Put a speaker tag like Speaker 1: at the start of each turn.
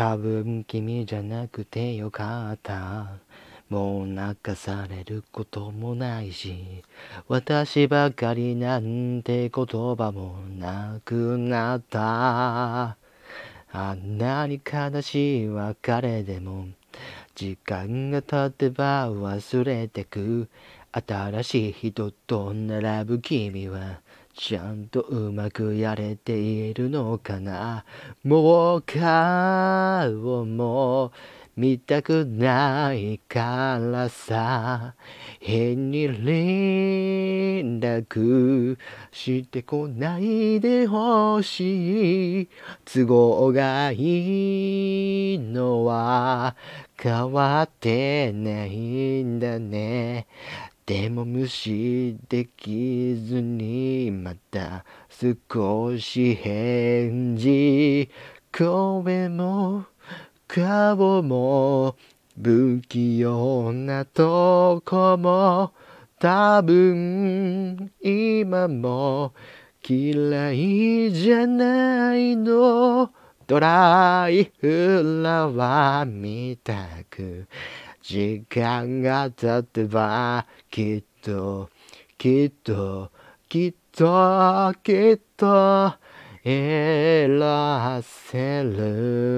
Speaker 1: 多分君じゃなくてよかった。もう泣かされることもないし私ばかりなんて言葉もなくなった。あんなに悲しい別れでも時間が経てば忘れてく。新しい人と並ぶ君はちゃんとうまくやれているのかな？もう顔も見たくないからさ。変に連絡してこないでほしい。都合がいいのは変わってないんだね。でも無視できずにまた少し返事声も顔も不器用なとこも多分今も嫌いじゃないのドライフラワーみたく時間が経てばきっときっときっときっと選せる